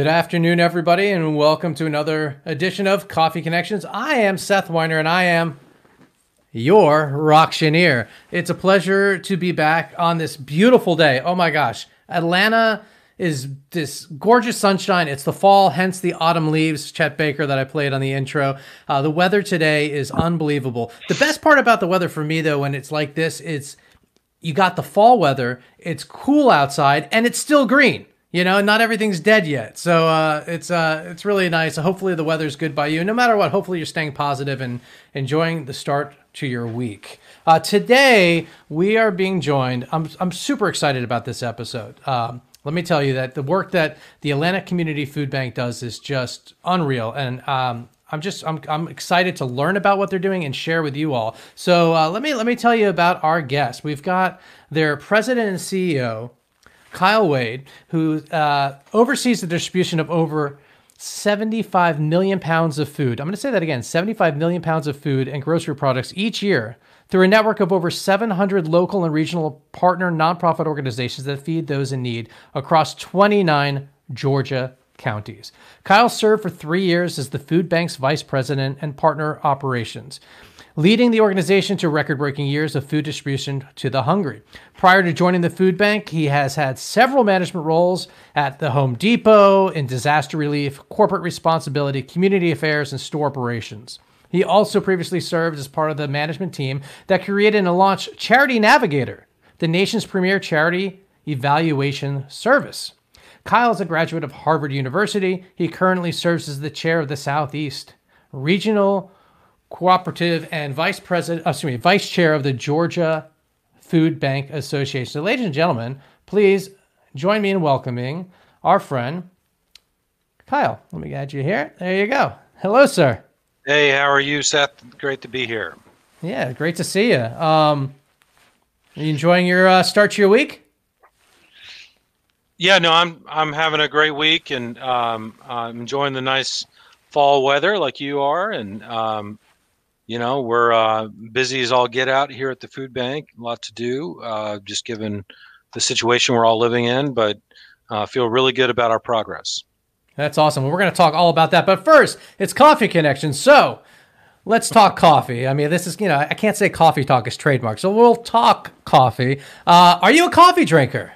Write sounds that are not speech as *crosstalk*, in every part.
Good afternoon, everybody, and welcome to another edition of Coffee Connections. I am Seth Weiner, and I am your Rocktioneer. It's a pleasure to be back on this beautiful day. Oh my gosh, Atlanta is this gorgeous sunshine. It's the fall, hence the autumn leaves. Chet Baker that I played on the intro. Uh, the weather today is unbelievable. The best part about the weather for me, though, when it's like this, it's you got the fall weather. It's cool outside, and it's still green. You know, not everything's dead yet, so uh, it's uh, it's really nice. Hopefully, the weather's good by you. No matter what, hopefully you're staying positive and enjoying the start to your week. Uh, today, we are being joined. I'm I'm super excited about this episode. Um, let me tell you that the work that the Atlanta Community Food Bank does is just unreal, and um, I'm just I'm, I'm excited to learn about what they're doing and share with you all. So uh, let me let me tell you about our guest. We've got their president and CEO. Kyle Waide, who uh, oversees the distribution of over 75 million pounds of food. I'm going to say that again 75 million pounds of food and grocery products each year through a network of over 700 local and regional partner nonprofit organizations that feed those in need across 29 Georgia counties. Kyle served for three years as the food bank's vice president and partner operations leading the organization to record breaking years of food distribution to the hungry. Prior to joining the food bank, he has had several management roles at the Home Depot in disaster relief, corporate responsibility, community affairs, and store operations. He also previously served as part of the management team that created and launched Charity Navigator, the nation's premier charity evaluation service. Kyle is a graduate of Harvard University. He currently serves as the chair of the Southeast Regional cooperative and vice president, uh, excuse me, vice chair of the Georgia Food Bank Association. So, ladies and gentlemen, please join me in welcoming our friend Kyle. Let me get you here. There you go. Hello, sir. Hey, how are you, Seth? Great to be here. Yeah, great to see you. Um, are you enjoying your uh, start to your week? Yeah, no, I'm I'm having a great week and um, I'm enjoying the nice fall weather like you are, and um, you know, we're uh, busy as all get out here at the food bank. A lot to do, uh, just given the situation we're all living in, but uh, feel really good about our progress. That's awesome. Well, we're going to talk all about that. But first, it's Coffee Connection. So let's talk coffee. I mean, this is, you know, I can't say coffee talk is trademark. So we'll talk coffee. Uh, are you a coffee drinker?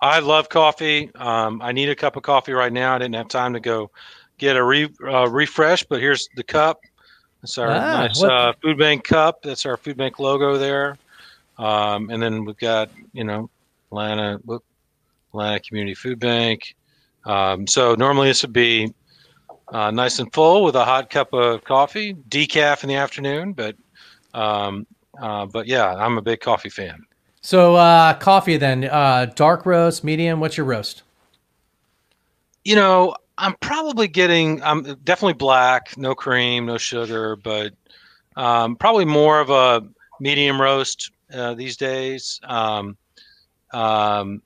I love coffee. Um, I need a cup of coffee right now. I didn't have time to go get a re- uh, refresh, but here's the cup. That's our ah, nice uh, food bank cup. That's our food bank logo there. Um, and then we've got, you know, Atlanta, whoop, Atlanta Community Food Bank. Um, so normally this would be uh, nice and full with a hot cup of coffee, decaf in the afternoon. But, um, uh, but yeah, I'm a big coffee fan. So uh, coffee then, uh, dark roast, medium. What's your roast? You know, I'm probably getting. I'm definitely black, no cream, no sugar, but um, probably more of a medium roast uh, these days. Um, um,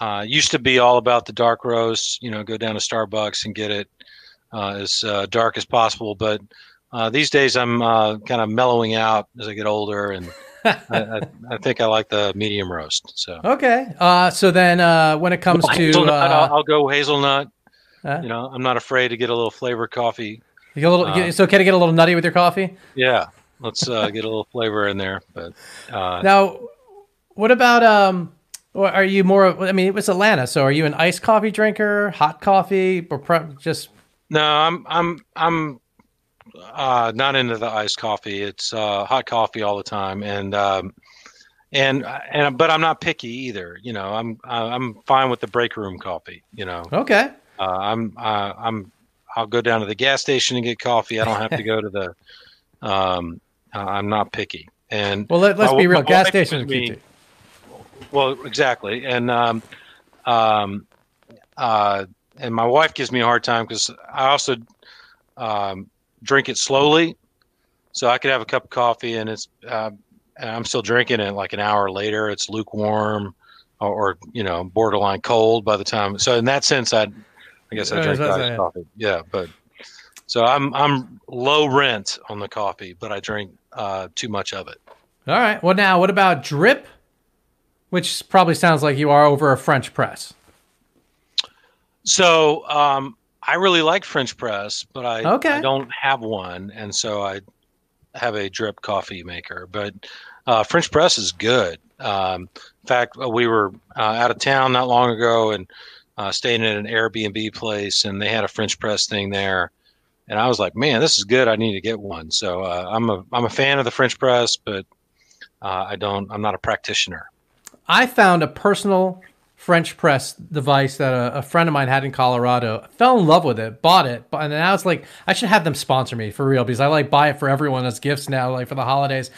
uh, used to be all about the dark roast. You know, go down to Starbucks and get it uh, as uh, dark as possible. But uh, these days, I'm uh, kind of mellowing out as I get older, and I, I, think I like the medium roast. So okay. so then, when it comes *laughs* to, I'll, I'll go hazelnut. Huh? You know, I'm not afraid to get a little flavor coffee. You get a little, uh, it's okay to get a little nutty with your coffee. Yeah, let's uh, get a little flavor in there. But uh, now, what about um? are you more? I mean, it was Atlanta, so are you an iced coffee drinker, hot coffee, or pre- just? No, I'm I'm I'm uh, not into the iced coffee. It's uh, hot coffee all the time, and um, and and but I'm not picky either. You know, I'm I'm fine with the break room coffee. You know. Okay. Uh, I'm uh, I'm I'll go down to the gas station and get coffee. I don't have to go to the. *laughs* Um, I'm not picky. And well, let, us be real. Gas stations me, Well, exactly, and um, um, uh, and my wife gives me a hard time because I also um, drink it slowly. So I could have a cup of coffee and it's uh, and I'm still drinking it like an hour later. It's lukewarm or, or, you know borderline cold by the time. So in that sense, I I guess I drink iced coffee. Yeah, but so I'm I'm low rent on the coffee, but I drink uh, too much of it. All right. Well, now what about drip? Which probably sounds like you are over a French press. So um, I really like French press, but I, okay. I don't have one, and so I have a drip coffee maker. But uh, French press is good. Um, in fact, uh, we were uh, out of town not long ago and uh, staying at an Airbnb place, and they had a French press thing there. And I was like, "Man, this is good. I need to get one." So uh, I'm a I'm a fan of the French press, but uh, I don't. I'm not a practitioner. I found a personal French press device that a, a, friend of mine had in Colorado. Fell in love with it, bought it, and then I was like I should have them sponsor me for real because I like buy it for everyone as gifts now, like for the holidays.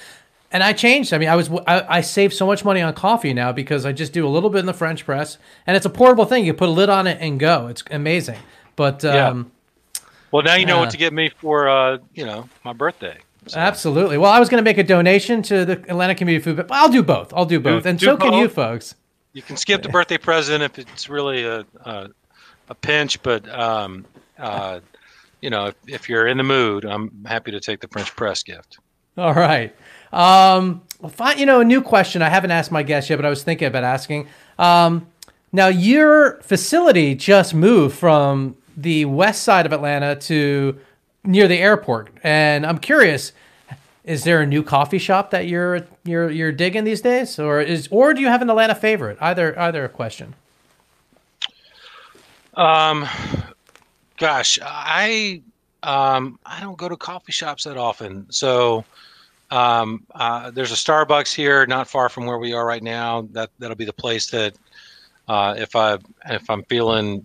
And I changed. I mean, I was I, I saved so much money on coffee now because I just do a little bit in the French press, and it's a portable thing. You put a lid on it and go. It's amazing. But um, yeah. Well, now you know uh, what to get me for uh, you know my birthday. So. Absolutely. Well, I was going to make a donation to the Atlanta Community Food, but I'll do both. I'll do both, do, and do so both. can you folks. You can skip the birthday present if it's really a a, a pinch, but um, uh, you know, if, if, you're in the mood, I'm happy to take the French press gift. All right. Um, well, fine, you know, a new question I haven't asked my guest yet, but I was thinking about asking. Um, now, your facility just moved from the west side of Atlanta to near the airport, and I'm curious is there a new coffee shop that you're you're you're digging these days, or is or do you have an Atlanta favorite? Either either a question. Um, gosh, I um I don't go to coffee shops that often, so um uh, there's a Starbucks here, not far from where we are right now. That that'll be the place that uh, if I if I'm feeling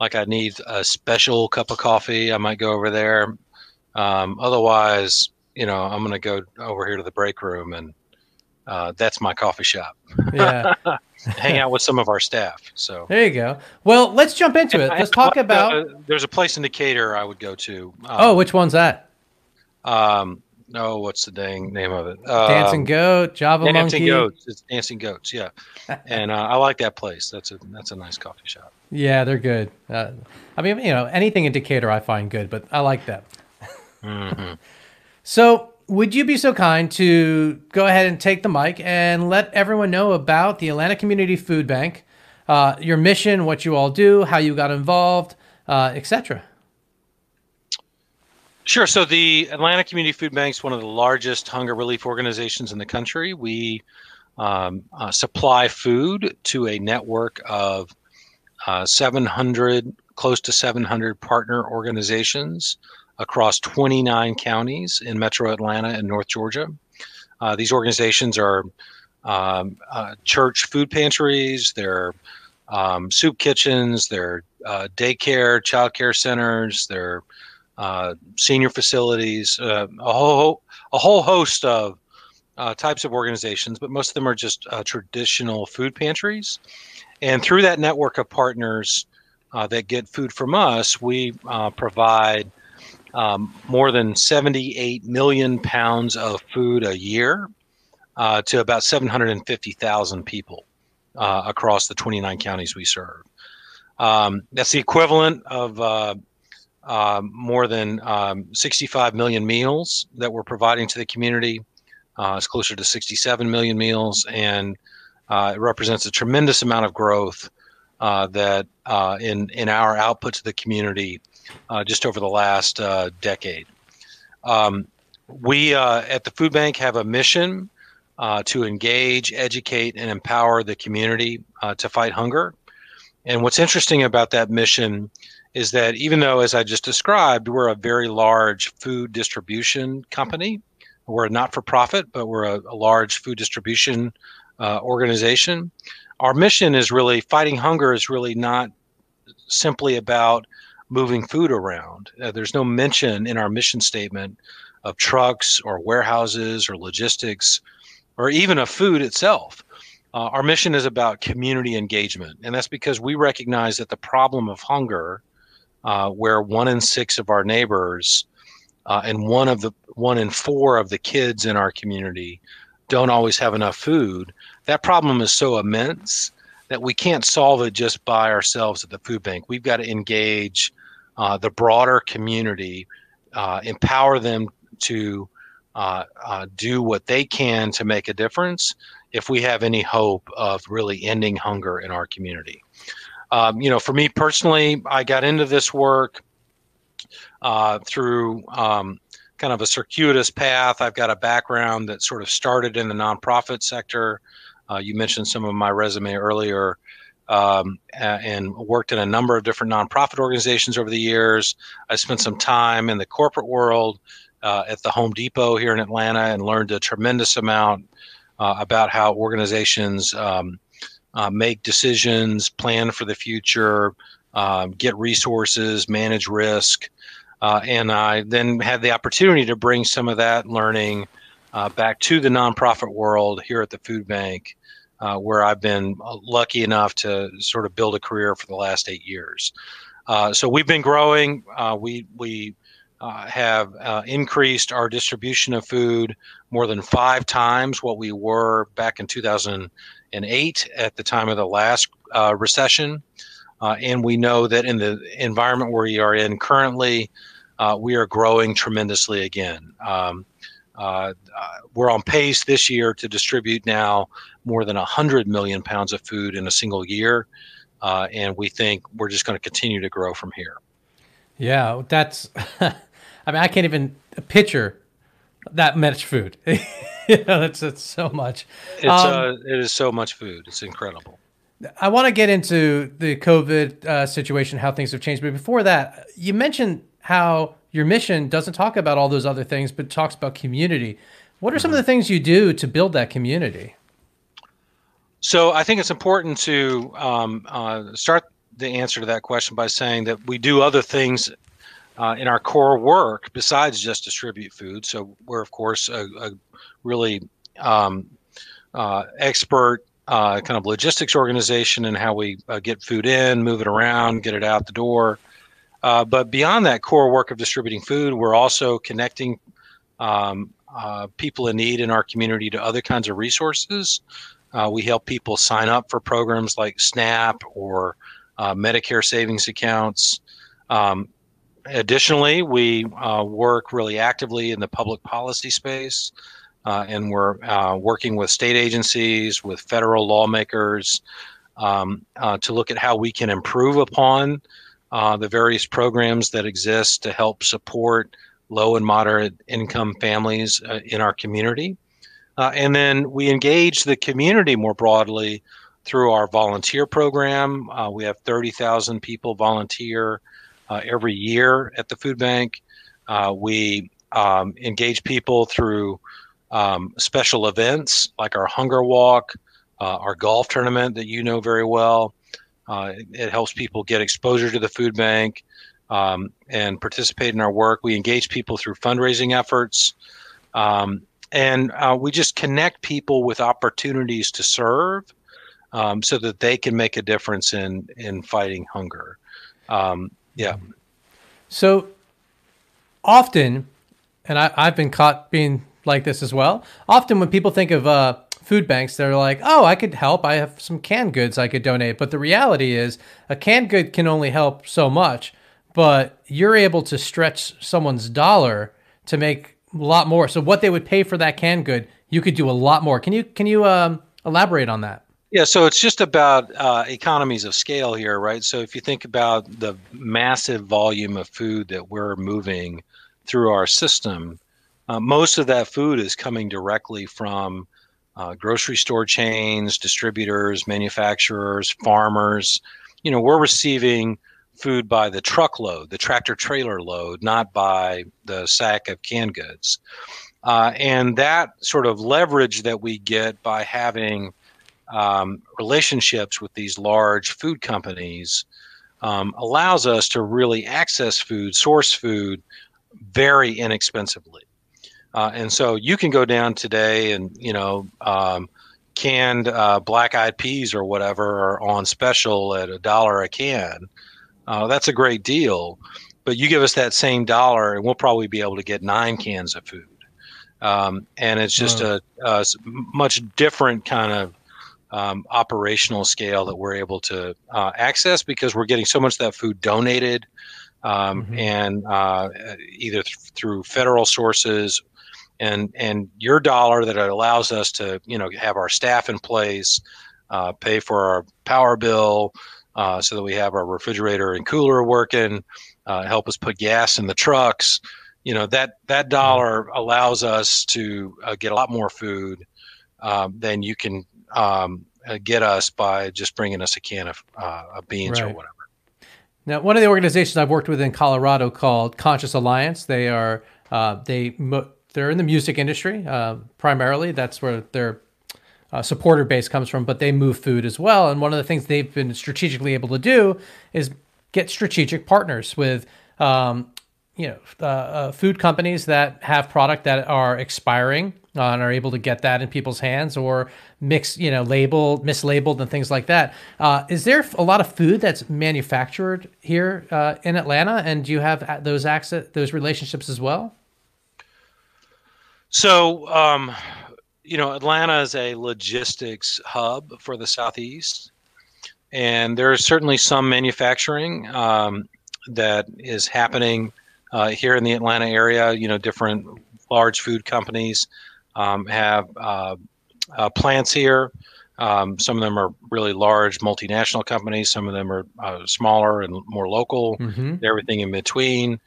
like I need a special cup of coffee, I might go over there. Um, otherwise, you know, I'm going to go over here to the break room and uh, that's my coffee shop. Yeah. *laughs* Hang out with some of our staff. So there you go. Well, let's jump into it. Let's talk *laughs* about. Uh, there's a place in Decatur I would go to. Um, oh, which one's that? Um, no, what's the dang name of it? Um, Dancing Goat, Java Dancing Monkey. Goats. It's Dancing Goats. Yeah, *laughs* and uh, I like that place. That's a that's a nice coffee shop. Yeah, they're good. Uh, I mean, you know, anything in Decatur I find good, but I like that. Mm-hmm. *laughs* So, would you be so kind to go ahead and take the mic and let everyone know about the Atlanta Community Food Bank, uh, your mission, what you all do, how you got involved, uh, etc. Sure. So the Atlanta Community Food Bank is one of the largest hunger relief organizations in the country. We um, uh, supply food to a network of uh, 700, close to 700 partner organizations across 29 counties in metro Atlanta and North Georgia. Uh, these organizations are um, uh, church food pantries, they're um, soup kitchens, they're uh, daycare, child care centers, they're uh, senior facilities, uh, a whole a whole host of uh, types of organizations, but most of them are just traditional food pantries. And through that network of partners that get food from us, we provide um, more than 78 million pounds of food a year uh, to about 750,000 people uh, across the 29 counties we serve. Um, that's the equivalent of uh, uh more than um, 65 million meals that we're providing to the community. Uh, it's closer to 67 million meals, and uh, it represents a tremendous amount of growth that in in our output to the community uh, just over the last uh, decade. Um, we uh, at the food bank have a mission uh, to engage, educate, and empower the community uh, to fight hunger. And what's interesting about that mission is that even though, as I just described, we're a very large food distribution company, we're a not for profit, but we're a, a large food distribution uh, organization. Our mission is really fighting hunger, is really not simply about moving food around. Uh, there's no mention in our mission statement of trucks or warehouses or logistics or even of food itself. Uh, our mission is about community engagement, and that's because we recognize that the problem of hunger, uh, where one in six of our neighbors uh, and one of the one in four of the kids in our community don't always have enough food, that problem is so immense that we can't solve it just by ourselves at the food bank. We've got to engage uh, the broader community, uh, empower them to uh, uh, do what they can to make a difference if we have any hope of really ending hunger in our community. Um, you know, for me personally, I got into this work uh, through um, kind of a circuitous path. I've got a background that sort of started in the nonprofit sector. Uh, you mentioned some of my resume earlier. Um, and worked in a number of different nonprofit organizations over the years. I spent some time in the corporate world uh, at the Home Depot here in Atlanta and learned a tremendous amount uh, about how organizations um, uh, make decisions, plan for the future, um, get resources, manage risk. Uh, and I then had the opportunity to bring some of that learning uh, back to the nonprofit world here at the food bank, uh, where I've been uh, lucky enough to sort of build a career for the last eight years. Uh, so we've been growing. Uh, we we have increased our distribution of food more than five times what we were back in 2008 at the time of the last recession. Uh, and we know that in the environment where we are in currently, uh, we are growing tremendously again. Um, uh, uh we're on pace this year to distribute now more than 100 million pounds of food in a single year. Uh, and we think we're just going to continue to grow from here. Yeah, that's, *laughs* I mean, I can't even picture that much food. *laughs* *laughs* know, that's, that's so much. It's, um, it is so much food. It's incredible. I want to get into the COVID uh, situation, how things have changed. But before that, you mentioned how your mission doesn't talk about all those other things, but talks about community. What are some of the things you do to build that community? So I think it's important to um, uh, start the answer to that question by saying that we do other things uh, in our core work besides just distribute food. So we're of course a, a really um, uh, expert uh, kind of logistics organization and how we uh, get food in, move it around, get it out the door. Uh, but beyond that core work of distributing food, we're also connecting um, uh, people in need in our community to other kinds of resources. Uh, we help people sign up for programs like SNAP or Medicare savings accounts. Um, additionally, we work really actively in the public policy space uh, and we're uh, working with state agencies, with federal lawmakers um, uh, to look at how we can improve upon uh, the various programs that exist to help support low and moderate income families uh, in our community. Uh, and then we engage the community more broadly through our volunteer program. we have 30,000 people volunteer every year at the food bank. we um, engage people through um, special events like our hunger walk, uh, our golf tournament that you know very well. Uh, it, helps people get exposure to the food bank um, and participate in our work. We engage people through fundraising efforts. Um, and uh, we just connect people with opportunities to serve um, so that they can make a difference in, in fighting hunger. Um, yeah. So often, and I, I've been caught being like this as well. Often when people think of uh, food banks, they're like, oh, I could help. I have some canned goods I could donate. But the reality is, a canned good can only help so much, but you're able to stretch someone's dollar to make a lot more. So what they would pay for that canned good, you could do a lot more. Can you can you um, elaborate on that? Yeah, so it's just about uh, economies of scale here, right? So if you think about the massive volume of food that we're moving through our system, uh, most of that food is coming directly from uh, grocery store chains, distributors, manufacturers, farmers. You know, we're receiving food by the truckload, the tractor trailer load, not by the sack of canned goods. Uh, and that sort of leverage that we get by having um, relationships with these large food companies um, allows us to really access food, source food very inexpensively. Uh, and so you can go down today and, you know, um, canned uh, black eyed peas or whatever are on special at a dollar a can. Uh, that's a great deal. But you give us that same dollar, and we'll probably be able to get nine cans of food. Um, and it's just a, a, much different kind of um, operational scale that we're able to uh, access because we're getting so much of that food donated um, mm-hmm. and uh, either th- through federal sources and and your dollar that allows us to you know have our staff in place uh, pay for our power bill uh, so that we have our refrigerator and cooler working uh, help us put gas in the trucks you know that that mm-hmm. dollar allows us to uh, get a lot more food um, than you can um, uh, get us by just bringing us a can of, uh, of beans right. or whatever. Now, one of the organizations I've worked with in Colorado called Conscious Alliance, they are uh, they they're in the music industry uh, primarily. That's where their uh, supporter base comes from, but they move food as well. And one of the things they've been strategically able to do is get strategic partners with um, you know uh, uh, food companies that have product that are expiring uh, and are able to get that in people's hands or mix you know labeled mislabeled and things like that. Uh, is there a lot of food that's manufactured here uh, in atlanta and do you have those access those relationships as well so um, you know atlanta is a logistics hub for the southeast and there is certainly some manufacturing um, that is happening uh, here in the Atlanta area. You know, different large food companies um, have uh, uh, plants here. Um, some of them are really large multinational companies. Some of them are uh, smaller and more local. Mm-hmm. Everything in between,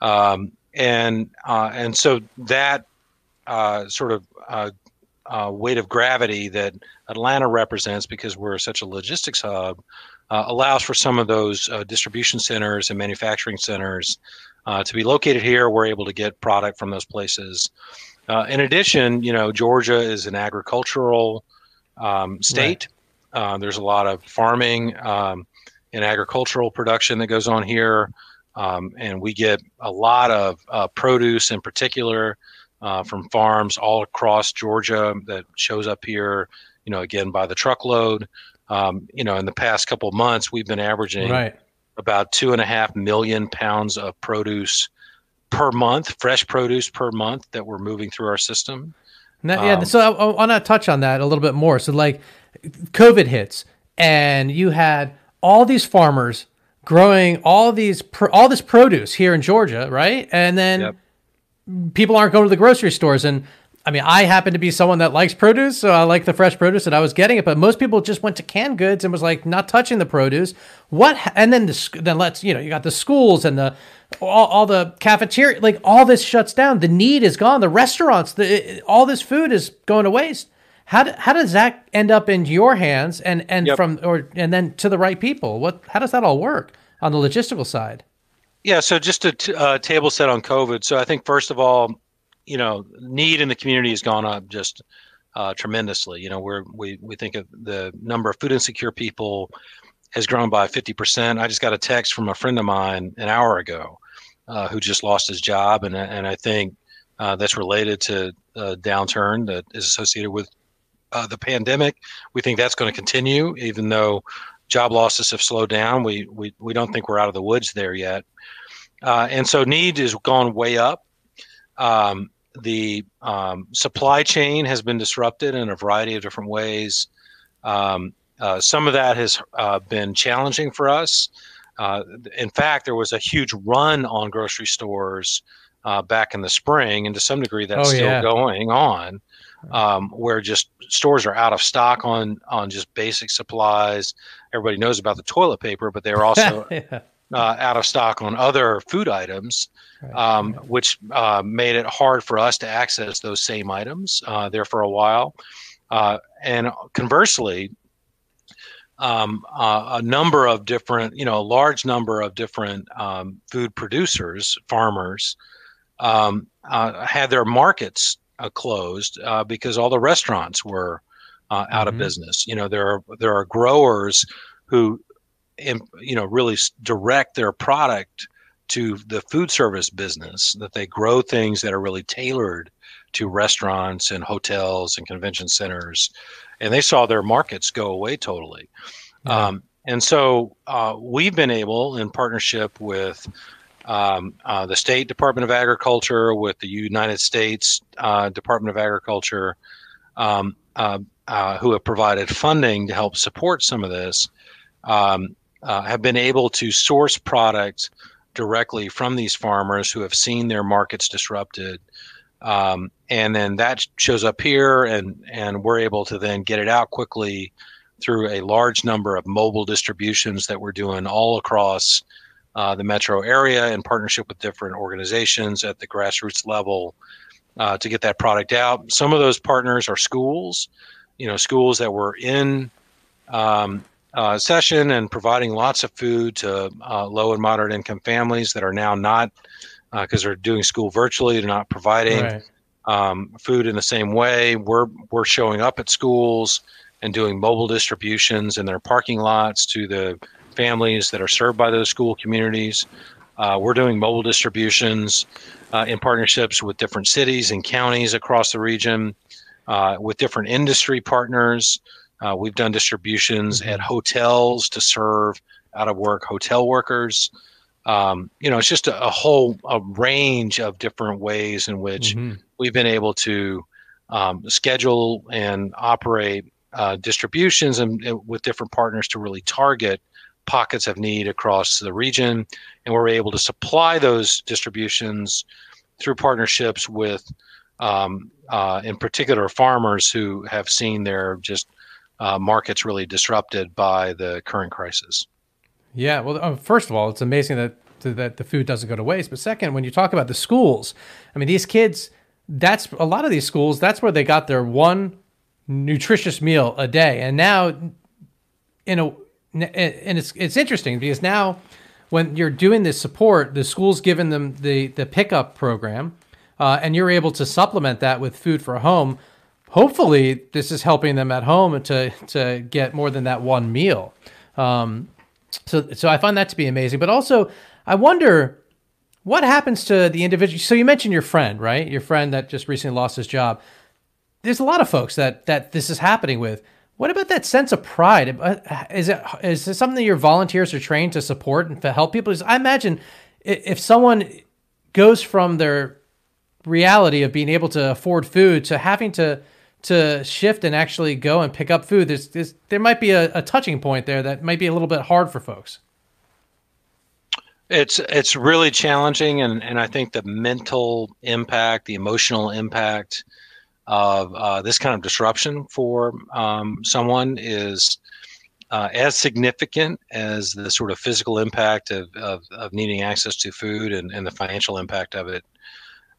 um, and uh, and so that uh, sort of uh, weight of gravity that Atlanta represents because we're such a logistics hub uh, allows for some of those uh, distribution centers and manufacturing centers uh, to be located here. We're able to get product from those places. Uh, in addition, you know, Georgia is an agricultural um, state. Right. Uh, there's a lot of farming um, and agricultural production that goes on here. Um, and we get a lot of uh, produce in particular uh, from farms all across Georgia that shows up here, you know, again by the truckload. Um, you know, in the past couple months, we've been averaging right about two and a half million pounds of produce per month, fresh produce per month that we're moving through our system. Now, yeah, um, so I, I want to touch on that a little bit more. So, like, COVID hits, and you had all these farmers growing all these all this produce here in Georgia, right? And then yep. people aren't going to the grocery stores, and I mean, I happen to be someone that likes produce, so I like the fresh produce, and I was getting it. But most people just went to canned goods and was like not touching the produce. What? And then the then let's you know you got the schools and the all, all the cafeteria, like all this shuts down. The need is gone. The restaurants, the all this food is going to waste. How, do, how does that end up in your hands and and yep. from or and then to the right people? What? How does that all work on the logistical side? Yeah, so just a t- uh, table set on COVID. So I think first of all, you know, need in the community has gone up just uh, tremendously. You know, we're, we we think of the number of food insecure people has grown by 50%. I just got a text from a friend of mine an hour ago uh, who just lost his job, and and I think uh, that's related to a downturn that is associated with uh, the pandemic. We think that's going to continue, even though job losses have slowed down. We we we don't think we're out of the woods there yet, uh, and so need has gone way up. Um, the um, supply chain has been disrupted in a variety of different ways. Um, uh, some of that has uh, been challenging for us. Uh, in fact, there was a huge run on grocery stores uh, back in the spring, and to some degree, that's oh, still yeah. going on. Um, where just stores are out of stock on on just basic supplies. Everybody knows about the toilet paper, but they're *laughs* also yeah. Uh, out of stock on other food items, um, which uh, made it hard for us to access those same items uh, there for a while. Uh, and conversely, um, uh, a number of different, you know, a large number of different um, food producers, farmers, um, uh, had their markets uh, closed uh, because all the restaurants were uh, out mm-hmm. of business. You know, there are there are growers who, you know, really direct their product to the food service business. That they grow things that are really tailored to restaurants and hotels and convention centers and they saw their markets go away totally. Yeah. Um, and so uh, we've been able, in partnership with um, uh, the State Department of Agriculture, with the United States uh, Department of Agriculture, um, uh, uh, who have provided funding to help support some of this, um, uh, have been able to source products directly from these farmers who have seen their markets disrupted um, and then that shows up here, and and we're able to then get it out quickly through a large number of mobile distributions that we're doing all across uh, the metro area in partnership with different organizations at the grassroots level uh, to get that product out. Some of those partners are schools, you know, schools that were in um, uh, session and providing lots of food to uh, low and moderate income families that are now not because uh, they're doing school virtually. They're not providing right. um, food in the same way. We're we're showing up at schools and doing mobile distributions in their parking lots to the families that are served by those school communities. Uh, we're doing mobile distributions uh, in partnerships with different cities and counties across the region, uh, with different industry partners. Uh, we've done distributions mm-hmm. at hotels to serve out of work hotel workers um, you know, it's just a, a, whole a range of different ways in which mm-hmm. we've been able to um, schedule and operate uh, distributions and, and, with different partners to really target pockets of need across the region, and we're able to supply those distributions through partnerships with, um, uh, in particular, farmers who have seen their just uh, markets really disrupted by the current crisis. Yeah, well, uh, first of all, it's amazing that that the food doesn't go to waste. But second, when you talk about the schools, I mean, these kids, that's a lot of these schools. That's where they got their one nutritious meal a day, and now, in a, and it's it's interesting because now, when you're doing this support, the school's given them the the pickup program, uh, and you're able to supplement that with food for home. Hopefully, this is helping them at home to to get more than that one meal. Um, so so I find that to be amazing. But also, I wonder what happens to the individual. So you mentioned your friend, right? Your friend that just recently lost his job. There's a lot of folks that that this is happening with. What about that sense of pride? Uh, is it is it something your volunteers are trained to support and to help people? Because I imagine if someone goes from their reality of being able to afford food to having to to shift and actually go and pick up food, there's, there's there might be a, a, touching point there that might be a little bit hard for folks. It's it's really challenging, and, and I think the mental impact, the emotional impact of uh, this kind of disruption for um, someone is uh, as significant as the sort of physical impact of, of, of needing access to food and, and the financial impact of it.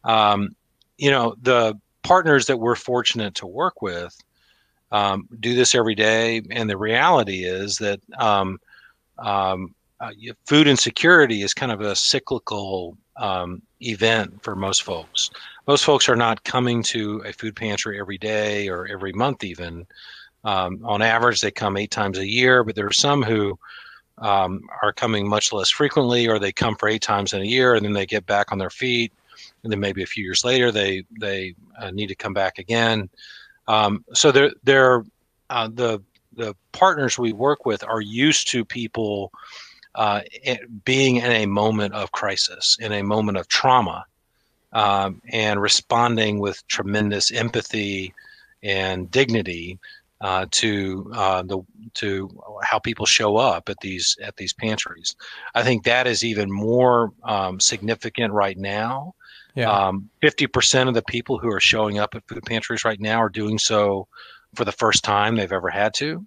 Um, you know, the partners that we're fortunate to work with um, do this every day, and the reality is that um, um, uh, food insecurity is kind of a cyclical um, event for most folks. Most folks are not coming to a food pantry every day or every month, even. Um, on average, they come eight times a year, but there are some who um, are coming much less frequently, or they come for eight times in a year and then they get back on their feet and then maybe a few years later they they uh, need to come back again. Um, so they're they're uh, the the partners we work with are used to people uh, being in a moment of crisis, in a moment of trauma, um, and responding with tremendous empathy and dignity uh, to uh, the to how people show up at these at these pantries. I think that is even more um, significant right now yeah. Um, 50% of the people who are showing up at food pantries right now are doing so for the first time they've ever had to.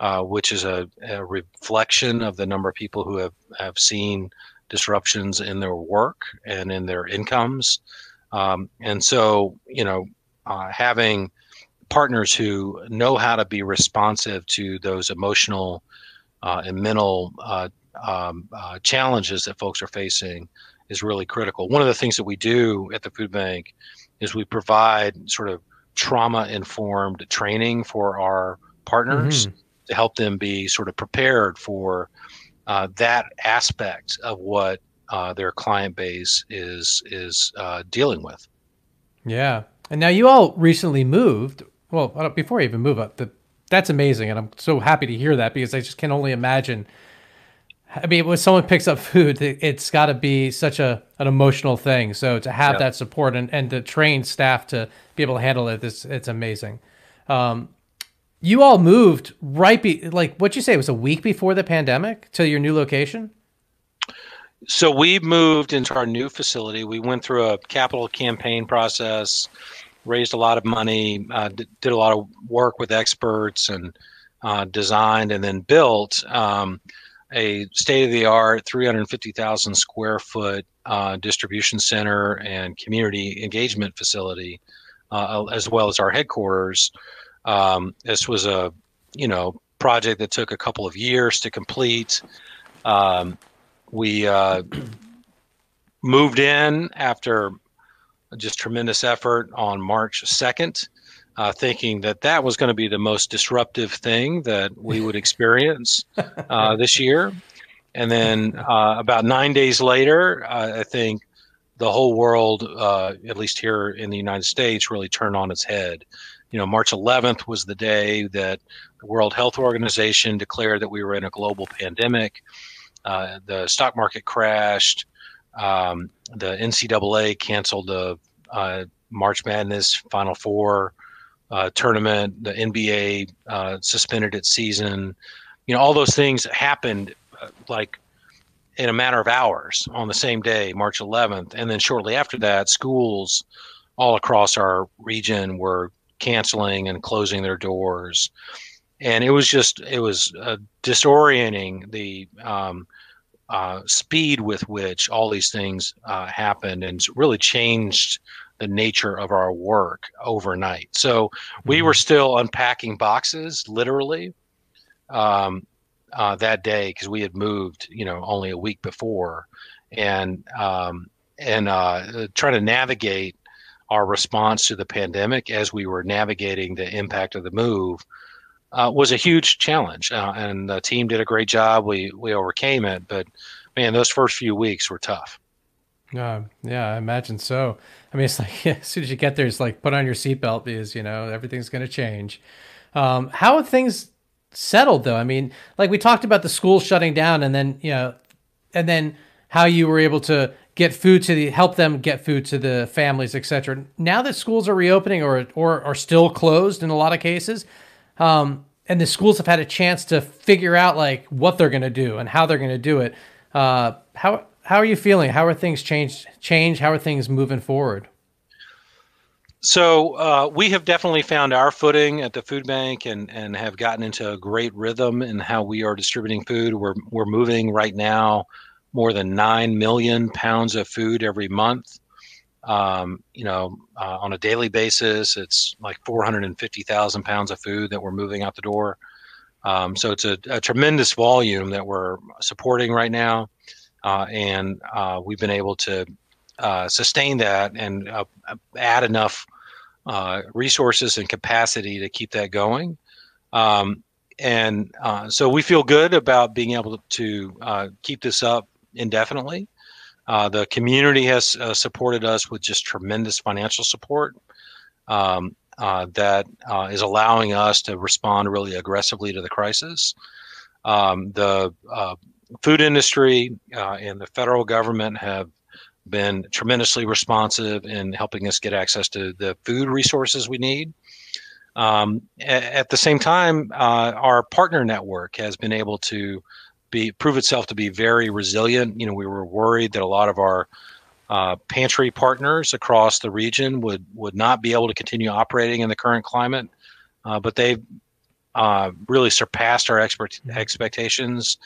uh, which is a, a, reflection of the number of people who have, have seen disruptions in their work and in their incomes. Um, and so, you know, uh, having partners who know how to be responsive to those emotional uh, and mental uh, um, uh, challenges that folks are facing is really critical. One of the things that we do at the food bank is we provide sort of trauma informed training for our partners mm-hmm. to help them be sort of prepared for uh, that aspect of what uh, their client base is is uh, dealing with. Yeah, and now you all recently moved. Well, before you even move up, the, that's amazing, and I'm so happy to hear that because I just can only imagine I mean, when someone picks up food, it's got to be such a an emotional thing. So to have that support and, and to train staff to be able to handle it, it's, it's amazing. Um, you all moved right, be, like what you say, it was a week before the pandemic to your new location? So we moved into our new facility. We went through a capital campaign process, raised a lot of money, uh, did, did, a lot of work with experts, and uh, designed and then built. Um, a state of the art 350,000 square foot uh, distribution center and community engagement facility, uh, as well as our headquarters. Um, this was a you know project that took a couple of years to complete. Um, we uh, moved in after just tremendous effort on March 2nd uh, thinking that that was going to be the most disruptive thing that we would *laughs* experience uh, this year. And then uh, about nine days later, I think the whole world, uh, at least here in the United States, really turned on its head. You know, March 11th was the day that the World Health Organization declared that we were in a global pandemic. Uh, the stock market crashed. Um, the NCAA canceled the uh, March Madness Final Four uh, tournament. The NBA uh, suspended its season. You know, all those things happened uh, like in a matter of hours on the same day, March 11th, and then shortly after that, schools all across our region were canceling and closing their doors, and it was just it was uh, disorienting the. Um, uh, speed with which all these things uh, happened and really changed the nature of our work overnight. So we mm-hmm. were still unpacking boxes, literally, um, uh, that day because we had moved, you know, only a week before, and um, and uh, trying to navigate our response to the pandemic as we were navigating the impact of the move. Uh, was a huge challenge, uh, and the team did a great job. We we overcame it, but man, those first few weeks were tough. Uh, yeah, I imagine so. I mean, it's like yeah, *laughs* as soon as you get there, it's like put on your seatbelt because you know everything's going to change. Um, how have things settled though? I mean, like we talked about the schools shutting down, and then you know, and then how you were able to get food to the help them get food to the families, etc. Now that schools are reopening or or are still closed in a lot of cases, um, and the schools have had a chance to figure out like what they're going to do and how they're going to do it. Uh, how how are you feeling? How are things changed? Change? How are things moving forward? So uh, we have definitely found our footing at the food bank and, and have gotten into a great rhythm in how we are distributing food. We're we're moving right now more than nine million pounds of food every month. Um, you know, uh, on a daily basis, it's like 450,000 pounds of food that we're moving out the door. Um, so it's a, a, tremendous volume that we're supporting right now and uh, we've been able to uh, sustain that and uh, add enough uh, resources and capacity to keep that going. Um, and uh, so we feel good about being able to keep this up indefinitely. the community has supported us with just tremendous financial support. Um, uh, that uh, is allowing us to respond really aggressively to the crisis. Um, the uh, food industry uh, and the federal government have been tremendously responsive in helping us get access to the food resources we need. Um, at the same time, uh, our partner network has been able to be prove itself to be very resilient. You know, we were worried that a lot of our uh, pantry partners across the region would would not be able to continue operating in the current climate, uh, but they've uh, really surpassed our expert expectations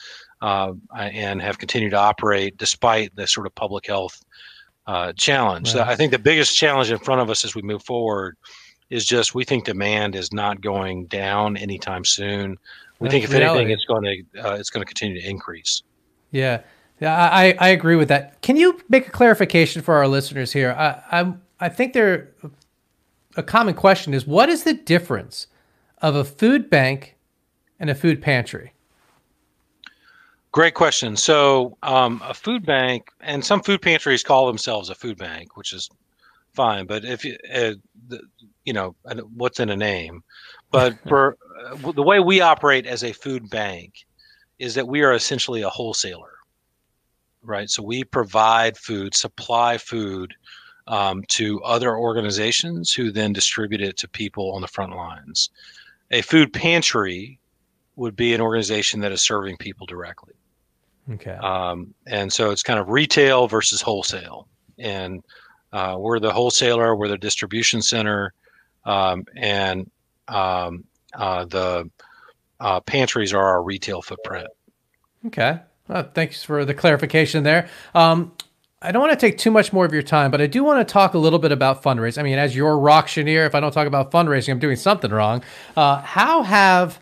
uh, and have continued to operate despite the sort of public health uh, challenge. Right. So I think the biggest challenge in front of us as we move forward is just we think demand is not going down anytime soon. We That's think if reality. anything, it's going to uh, it's going to continue to increase. Yeah, yeah, I, I agree with that. Can you make a clarification for our listeners here? I I'm, I think there a common question is what is the difference of a food bank and a food pantry? Great question. So, um, a food bank, and some food pantries call themselves a food bank, which is fine. But if you, uh, the, you know, what's in a name? But *laughs* for uh, the way we operate as a food bank is that we are essentially a wholesaler, right? So we provide food, supply food um, to other organizations who then distribute it to people on the front lines. A food pantry would be an organization that is serving people directly. Okay. Um, and so it's kind of retail versus wholesale. And uh, we're the wholesaler, we're the distribution center, um, and um, uh, the uh, pantries are our retail footprint. Okay. Well, thanks for the clarification there. Um, I don't want to take too much more of your time, but I do want to talk a little bit about fundraising. I mean, as your rocktioneer, if I don't talk about fundraising, I'm doing something wrong. Uh, how have,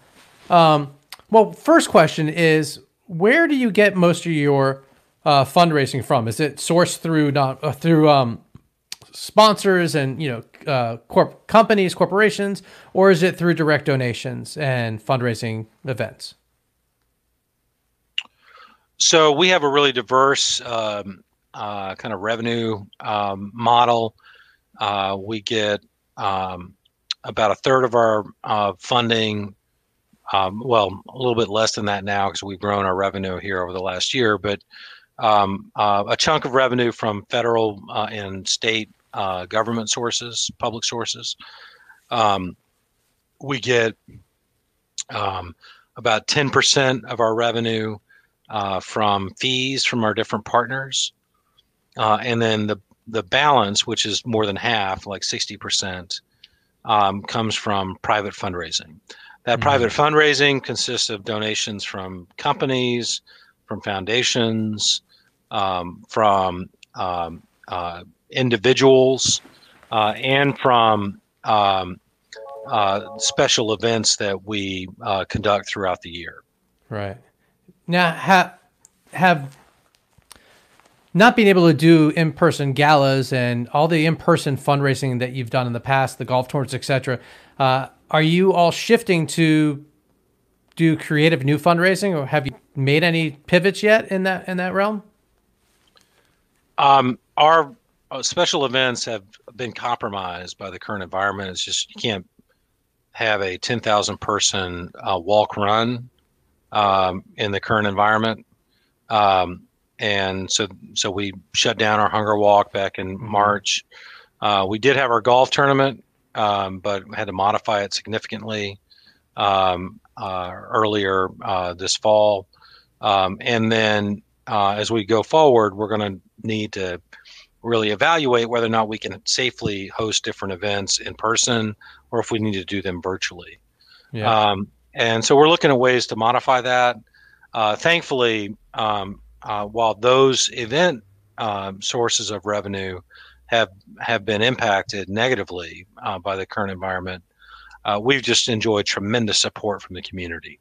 um, well, first question is where do you get most of your uh, fundraising from? Is it sourced through not uh, through um, sponsors and you know uh, corp companies, corporations, or is it through direct donations and fundraising events? So we have a really diverse um, uh, kind of revenue um, model. Uh, we get um, about a third of our uh, funding um, well, a little bit less than that now because we've grown our revenue here over the last year, but um, uh, a chunk of revenue from federal uh, and state uh, government sources, public sources. Um, we get um, about 10% of our revenue uh, from fees from our different partners. Uh, and then the, the balance, which is more than half, like 60%, um, comes from private fundraising. That mm-hmm. private fundraising consists of donations from companies, from foundations, um, from um, uh, individuals, uh, and from um, uh, special events that we uh, conduct throughout the year. Right. Now, have have not being able to do in-person galas and all the in-person fundraising that you've done in the past, the golf tours, etc. Uh, are you all shifting to do creative new fundraising, or have you made any pivots yet in that in that realm? Um, our uh, special events have been compromised by the current environment. It's just you can't have a ten thousand person uh, walk run um, in the current environment. Um, and so so we shut down our hunger walk back in mm-hmm. March. Uh, we did have our golf tournament um, but had to modify it significantly um, uh, earlier uh, this fall. Um, and then uh, as we go forward, we're going to need to really evaluate whether or not we can safely host different events in person or if we need to do them virtually. Yeah. Um, and so we're looking at ways to modify that. Uh, thankfully, um, uh, while those event um, sources of revenue have have been impacted negatively uh, by the current environment, uh, we've just enjoyed tremendous support from the community,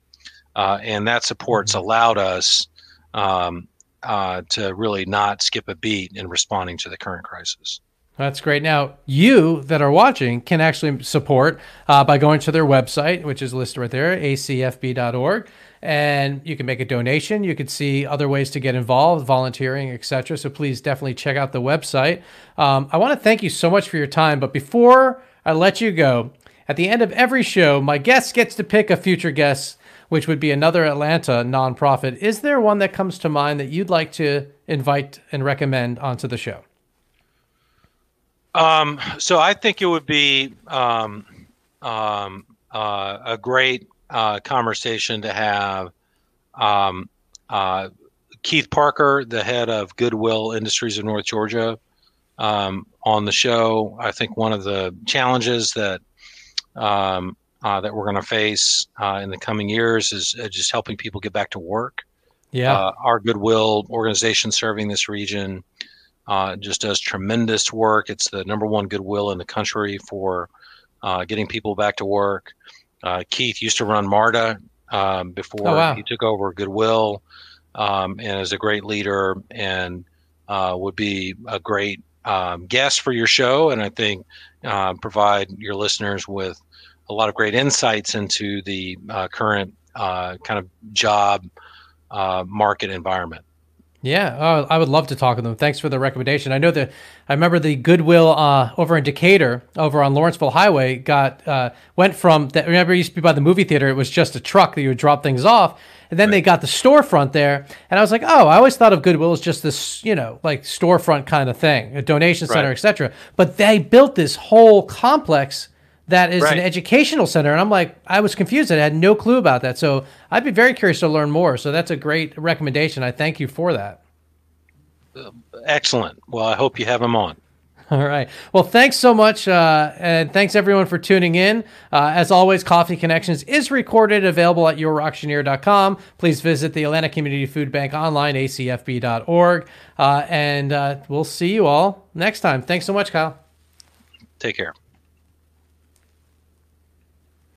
uh, and that support's mm-hmm. allowed us um, uh, to really not skip a beat in responding to the current crisis. That's great. Now, you that are watching can actually support uh, by going to their website, which is listed right there, acfb.org and you can make a donation. You can see other ways to get involved, volunteering, etc. So please definitely check out the website. Um, I want to thank you so much for your time. But before I let you go, at the end of every show, my guest gets to pick a future guest, which would be another Atlanta nonprofit. Is there one that comes to mind that you'd like to invite and recommend onto the show? Um, so I think it would be um, um, uh, a great uh, conversation to have um, uh, Keith Parker, the head of Goodwill Industries of North Georgia, um, on the show. I think one of the challenges that um, uh, that we're going to face uh, in the coming years is uh, just helping people get back to work. Yeah, uh, our Goodwill organization serving this region uh, just does tremendous work. It's the number one Goodwill in the country for uh, getting people back to work. Keith used to run MARTA um, before oh, wow. he took over Goodwill, um, and is a great leader and would be a great um, guest for your show. And I think provide your listeners with a lot of great insights into the uh, current uh, kind of job uh, market environment. Yeah, oh, I would love to talk with them. Thanks for the recommendation. I know that I remember the Goodwill uh, over in Decatur, over on Lawrenceville Highway, got uh, went from that. Remember, it used to be by the movie theater. It was just a truck that you would drop things off, and then right. they got the storefront there. And I was like, oh, I always thought of Goodwill as just this, you know, like storefront kind of thing, a donation center, right. etc. But they built this whole complex that is right. an educational center. And I'm like, I was confused. I had no clue about that. So I'd be very curious to learn more. So that's a great recommendation. I thank you for that. excellent. Well, I hope you have him on. *laughs* All right. Well, thanks so much. Uh, and thanks everyone for tuning in. Uh, as always, Coffee Connections is recorded, available at yourauctioneer.com. Please visit the Atlanta Community Food Bank online, acfb.org. Uh, and uh, we'll see you all next time. Thanks so much, Kyle. Take care.